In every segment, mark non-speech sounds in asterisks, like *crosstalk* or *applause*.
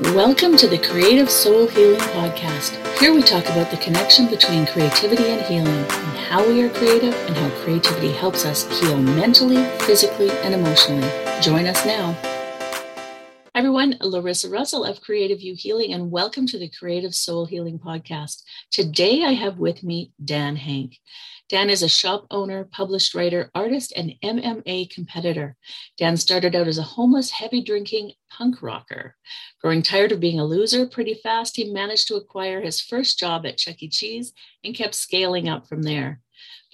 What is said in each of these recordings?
Welcome to the Creative Soul Healing Podcast. Here we talk about the connection between creativity and healing, and how we are creative, and how creativity helps us heal mentally, physically, and emotionally. Join us now. Everyone, Larissa Russell of CreativeU Healing, and welcome to the Creative Soul Healing Podcast. Today I have with me Dan Henk. Dan is a shop owner, published writer, artist, and MMA competitor. Dan started out as a homeless, heavy drinking punk rocker. Growing tired of being a loser pretty fast, he managed to acquire his first job at Chuck E. Cheese and kept scaling up from there.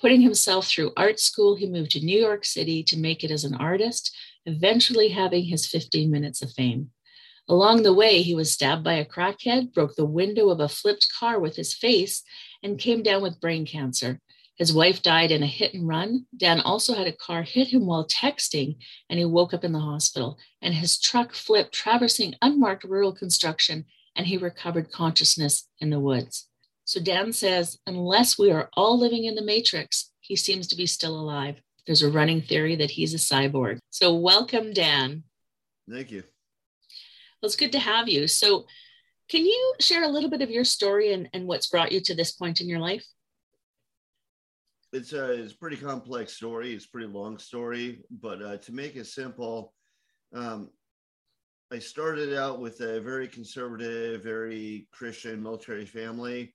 Putting himself through art school, he moved to New York City to make it as an artist, eventually having his 15 minutes of fame. Along the way, he was stabbed by a crackhead, broke the window of a flipped car with his face, and came down with brain cancer. His wife died in a hit and run. Dan also had a car hit him while texting, and he woke up in the hospital. And his truck flipped, traversing unmarked rural construction, and he recovered consciousness in the woods. So Dan says, unless we are all living in the matrix, he seems to be still alive. There's a running theory that he's a cyborg. So welcome, Dan. Thank you. Well, it's good to have you. So, can you share a little bit of your story and, and what's brought you to this point in your life? It's a it's a pretty complex story. It's a pretty long story, but uh, to make it simple, um, I started out with a very conservative, very Christian military family.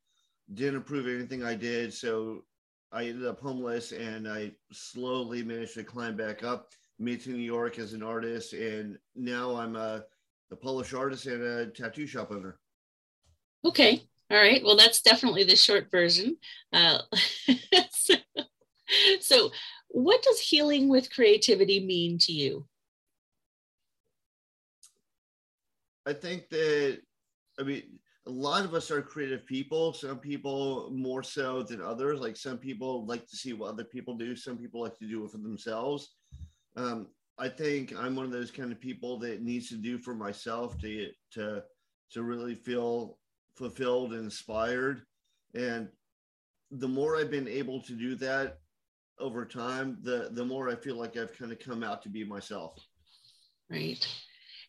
Didn't approve anything I did, so I ended up homeless, and I slowly managed to climb back up. Made to New York as an artist, and now I'm a, a Polish artist and a tattoo shop owner. Okay, all right. Well, that's definitely the short version. Uh, *laughs* so, *laughs* so, what does healing with creativity mean to you? I think that, I mean, a lot of us are creative people. Some people more so than others. Like some people like to see what other people do. Some people like to do it for themselves. Um, I think I'm one of those kind of people that needs to do for myself to to to really feel fulfilled and inspired. And the more I've been able to do that over time, the the more I feel like I've kind of come out to be myself. Right.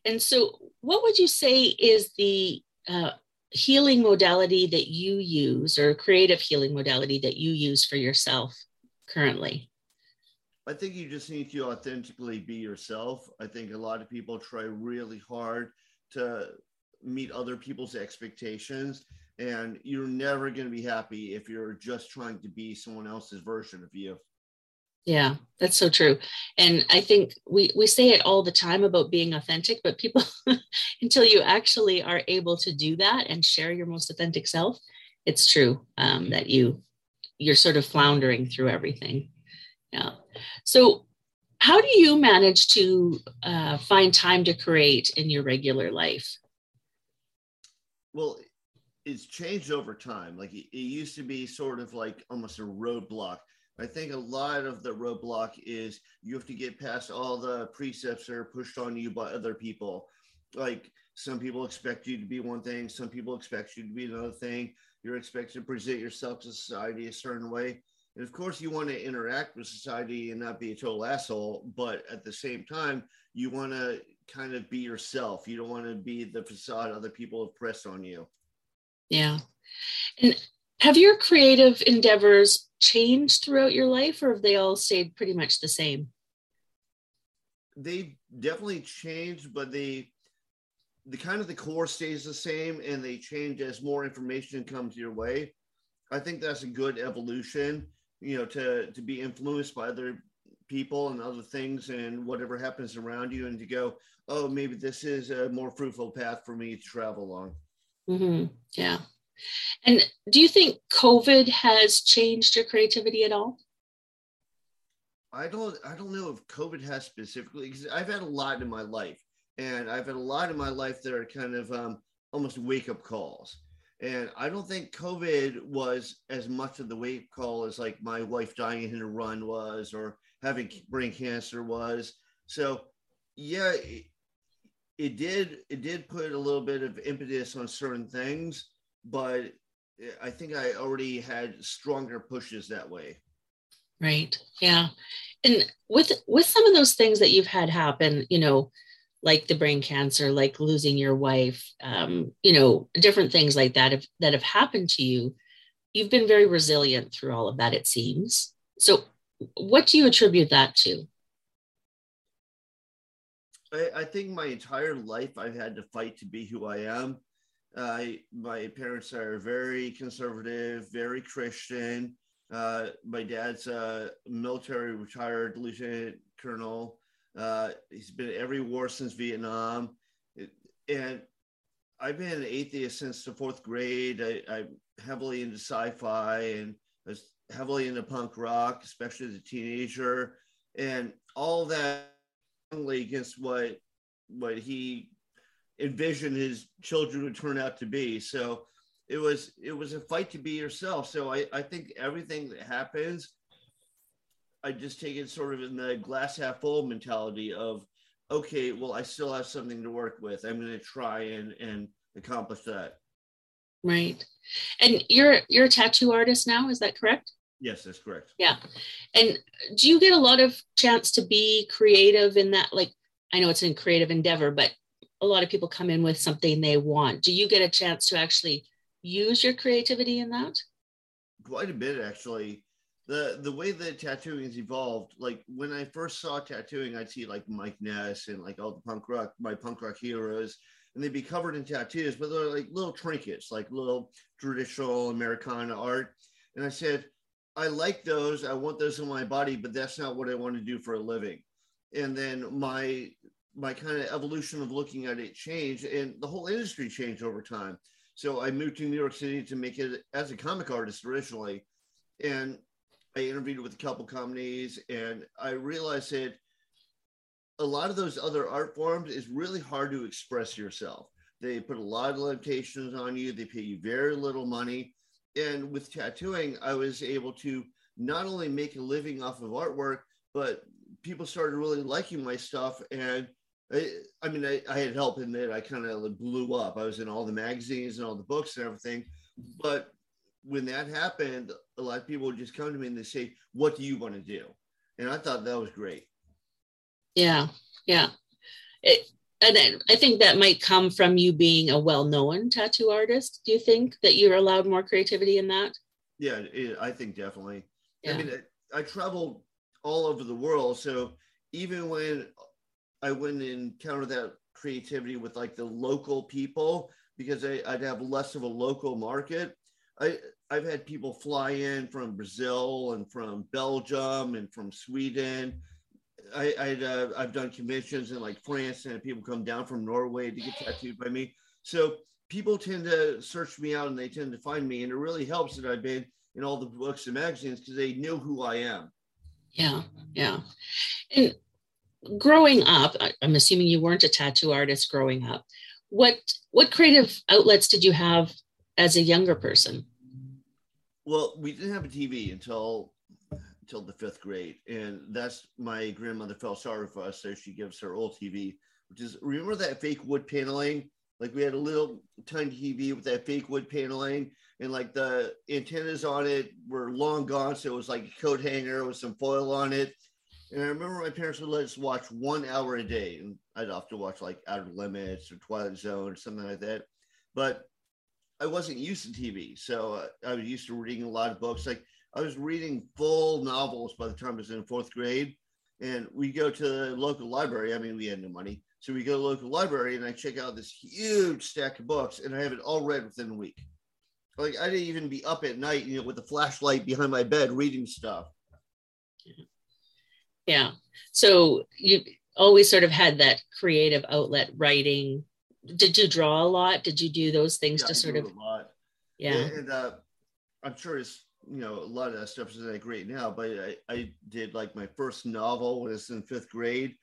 And so, what would you say is the uh, healing modality that you use, or creative healing modality that you use for yourself currently? I think you just need to authentically be yourself. I think a lot of people try really hard to meet other people's expectations and you're never going to be happy if you're just trying to be someone else's version of you yeah that's so true. And i think we we say it all the time about being authentic but people *laughs* until you actually are able to do that and share your most authentic self it's true um, that you you're sort of floundering through everything. Yeah. So how do you manage to uh, find time to create in your regular life? Well it's changed over time. Like it, it used to be sort of like almost a roadblock I think a lot of the roadblock is you have to get past all the precepts that are pushed on you by other people. Like some people expect you to be one thing, some people expect you to be another thing. You're expected to present yourself to society a certain way. And of course, you want to interact with society and not be a total asshole, but at the same time, you want to kind of be yourself. You don't want to be the facade other people have pressed on you. Yeah. And have your creative endeavors changed throughout your life or have they all stayed pretty much the same? They definitely changed, but they the kind of the core stays the same and they change as more information comes your way. I think that's a good evolution, you know, to to be influenced by other people and other things and whatever happens around you and to go, oh, maybe this is a more fruitful path for me to travel along. Mm-hmm. Yeah. And do you think COVID has changed your creativity at all? I don't I don't know if COVID has specifically because I've had a lot in my life and I've had a lot in my life that are kind of um, almost wake up calls. And I don't think COVID was as much of the wake up call as like my wife dying in a run was or having brain cancer was. So yeah, it, it did it did put a little bit of impetus on certain things but I think I already had stronger pushes that way. Right. Yeah. And with with some of those things that you've had happen, you know, like the brain cancer, like losing your wife, um, you know, different things like that have, that have happened to you, you've been very resilient through all of that, it seems. So, what do you attribute that to? I, I think my entire life I've had to fight to be who I am. Uh, my parents are very conservative, very Christian. Uh, my dad's a military retired lieutenant colonel. Uh, he's been every war since Vietnam. And I've been an atheist since the fourth grade. I, I'm heavily into sci fi and I was heavily into punk rock, especially as a teenager. And all that against what what he envisioned his children would turn out to be. So it was it was a fight to be yourself. So I, I think everything that happens, I just take it sort of in the glass half full mentality of, okay, well, I still have something to work with. I'm going to try and and accomplish that. Right. And you're you're a tattoo artist now, is that correct? Yes, that's correct. Yeah. And do you get a lot of chance to be creative in that? Like, I know it's a creative endeavor, but a lot of people come in with something they want. Do you get a chance to actually use your creativity in that? Quite a bit, actually. The the way that tattooing has evolved, like when I first saw tattooing, I'd see like Mike Ness and like all the punk rock, my punk rock heroes, and they'd be covered in tattoos, but they're like little trinkets, like little traditional Americana art. And I said, I like those. I want those in my body, but that's not what I want to do for a living. And then my my kind of evolution of looking at it changed, and the whole industry changed over time. So I moved to New York City to make it as a comic artist originally, and I interviewed with a couple companies, and I realized that a lot of those other art forms is really hard to express yourself. They put a lot of limitations on you. They pay you very little money and with tattooing, I was able to not only make a living off of artwork, but people started really liking my stuff. And I, I mean, I, I, had help in that I kind of blew up. I was in all the magazines and all the books and everything. But when that happened, a lot of people would just come to me and they say, What do you want to do? And I thought that was great. Yeah. Yeah. It, and then I think that might come from you being a well-known tattoo artist. Do you think that you're allowed more creativity in that? Yeah, it, I think definitely. Yeah. I mean, I, I traveled all over the world, so even when I wouldn't encounter that creativity with like the local people, because I, would have less of a local market. I I've had people fly in from Brazil and from Belgium and from Sweden I, I uh, I've done conventions in like France, and people come down from Norway to get tattooed by me. So people tend to search me out, and they tend to find me, and it really helps that I've been in all the books and magazines because they know who I am. Yeah, yeah. And growing up, I'm assuming you weren't a tattoo artist growing up. What what creative outlets did you have as a younger person? Well, we didn't have a TV until till the fifth grade. And that's my grandmother felt sorry for us. So she gives her old TV, which is remember that fake wood paneling? Like we had a little tiny TV with that fake wood paneling, and like the antennas on it were long gone. So it was like a coat hanger with some foil on it. And I remember my parents would let us watch one hour a day. And I'd often watch like Outer Limits or Twilight Zone or something like that. But I wasn't used to TV. So uh, I was used to reading a lot of books. Like I was reading full novels by the time I was in fourth grade. And we go to the local library. I mean, we had no money. So we go to the local library and I check out this huge stack of books and I have it all read within a week. Like I didn't even be up at night, you know, with a flashlight behind my bed reading stuff. Yeah. So you always sort of had that creative outlet writing. Did you draw a lot? Did you do those things yeah, to sort of a lot? Yeah. And uh, I'm sure it's you know, a lot of that stuff isn't that great now, but I, I did like my first novel when I was in fifth grade,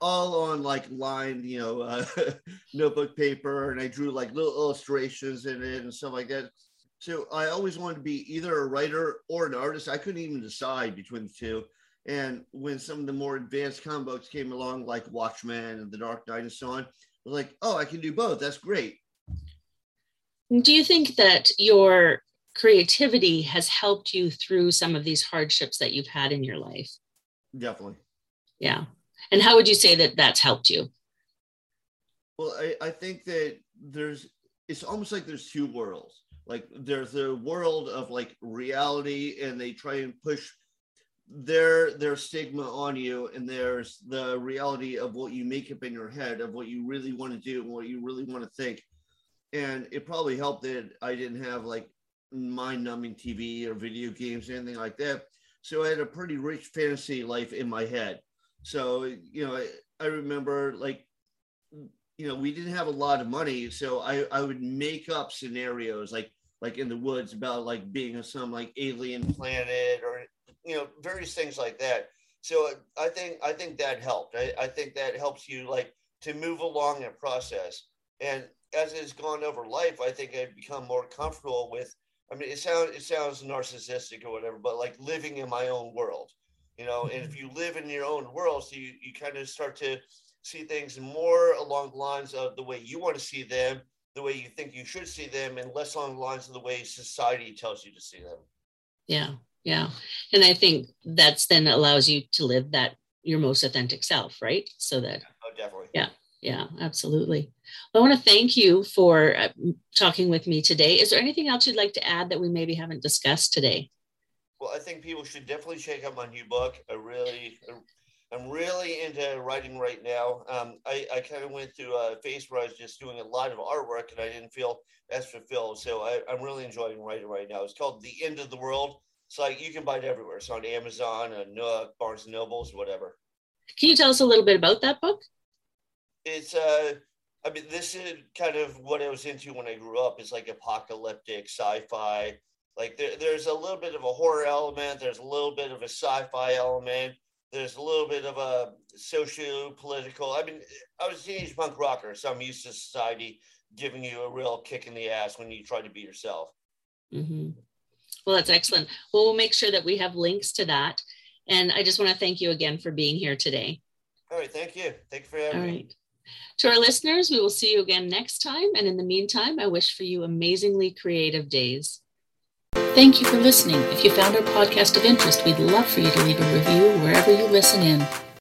all on like lined, you know, uh, *laughs* notebook paper, and I drew like little illustrations in it and stuff like that. So I always wanted to be either a writer or an artist. I couldn't even decide between the two. And when some of the more advanced comic books came along, like Watchmen and The Dark Knight and so on, I was like, oh, I can do both. That's great. Do you think that your creativity has helped you through some of these hardships that you've had in your life. Definitely. Yeah. And how would you say that that's helped you? Well, I, I think that there's it's almost like there's two worlds. Like there's a world of like reality, and they try and push their their stigma on you, and there's the reality of what you make up in your head of what you really want to do and what you really want to think. And it probably helped that I didn't have like mind-numbing TV or video games or anything like that. So I had a pretty rich fantasy life in my head. So you know, I, I remember like you know we didn't have a lot of money so i i would make up scenarios like like in the woods about like being on some like alien planet or you know various things like that. So uh, i think i think that helped. I, I think that helps you like to move along and process. And as it's gone over life i think i've become more comfortable with i mean it sounds it sounds narcissistic or whatever but like living in my own world you know? And if mm-hmm. you live in your own world so you, you kind of start to see things more along the lines of the way you want to see them, the way you think you should see them, and less along the lines of the way society tells you to see them. Yeah, yeah. And I think that's then allows you to live that your most authentic self, right? So that, oh, definitely. Yeah, yeah, absolutely. Well, I want to thank you for uh, talking with me today. Is there anything else you'd like to add that we maybe haven't discussed today? Well, I think people should definitely check out my new book. I really, I'm really into writing right now. Um, I, I kind of went through a phase where I was just doing a lot of artwork and I didn't feel as fulfilled. So I, am really enjoying writing right now. It's called The End of the World. It's like you can buy it everywhere. It's on Amazon, and Nook, Barnes and Nobles, whatever. Can you tell us a little bit about that book? It's uh, I mean, this is kind of what I was into when I grew up. It's like apocalyptic sci-fi. Like there, there's a little bit of a horror element. There's a little bit of a sci-fi element there's a little bit of a socio-political. I mean, I was a teenage punk rocker, so I'm used to society giving you a real kick in the ass when you try to be yourself. Mm-hmm. Well, that's excellent. Well, we'll make sure that we have links to that. And I just want to thank you again for being here today. All right. Thank you. Thank you for having All right. me. To our listeners, we will see you again next time. And in the meantime, I wish for you amazingly creative days. Thank you for listening. If you found our podcast of interest, we'd love for you to leave a review wherever you listen in.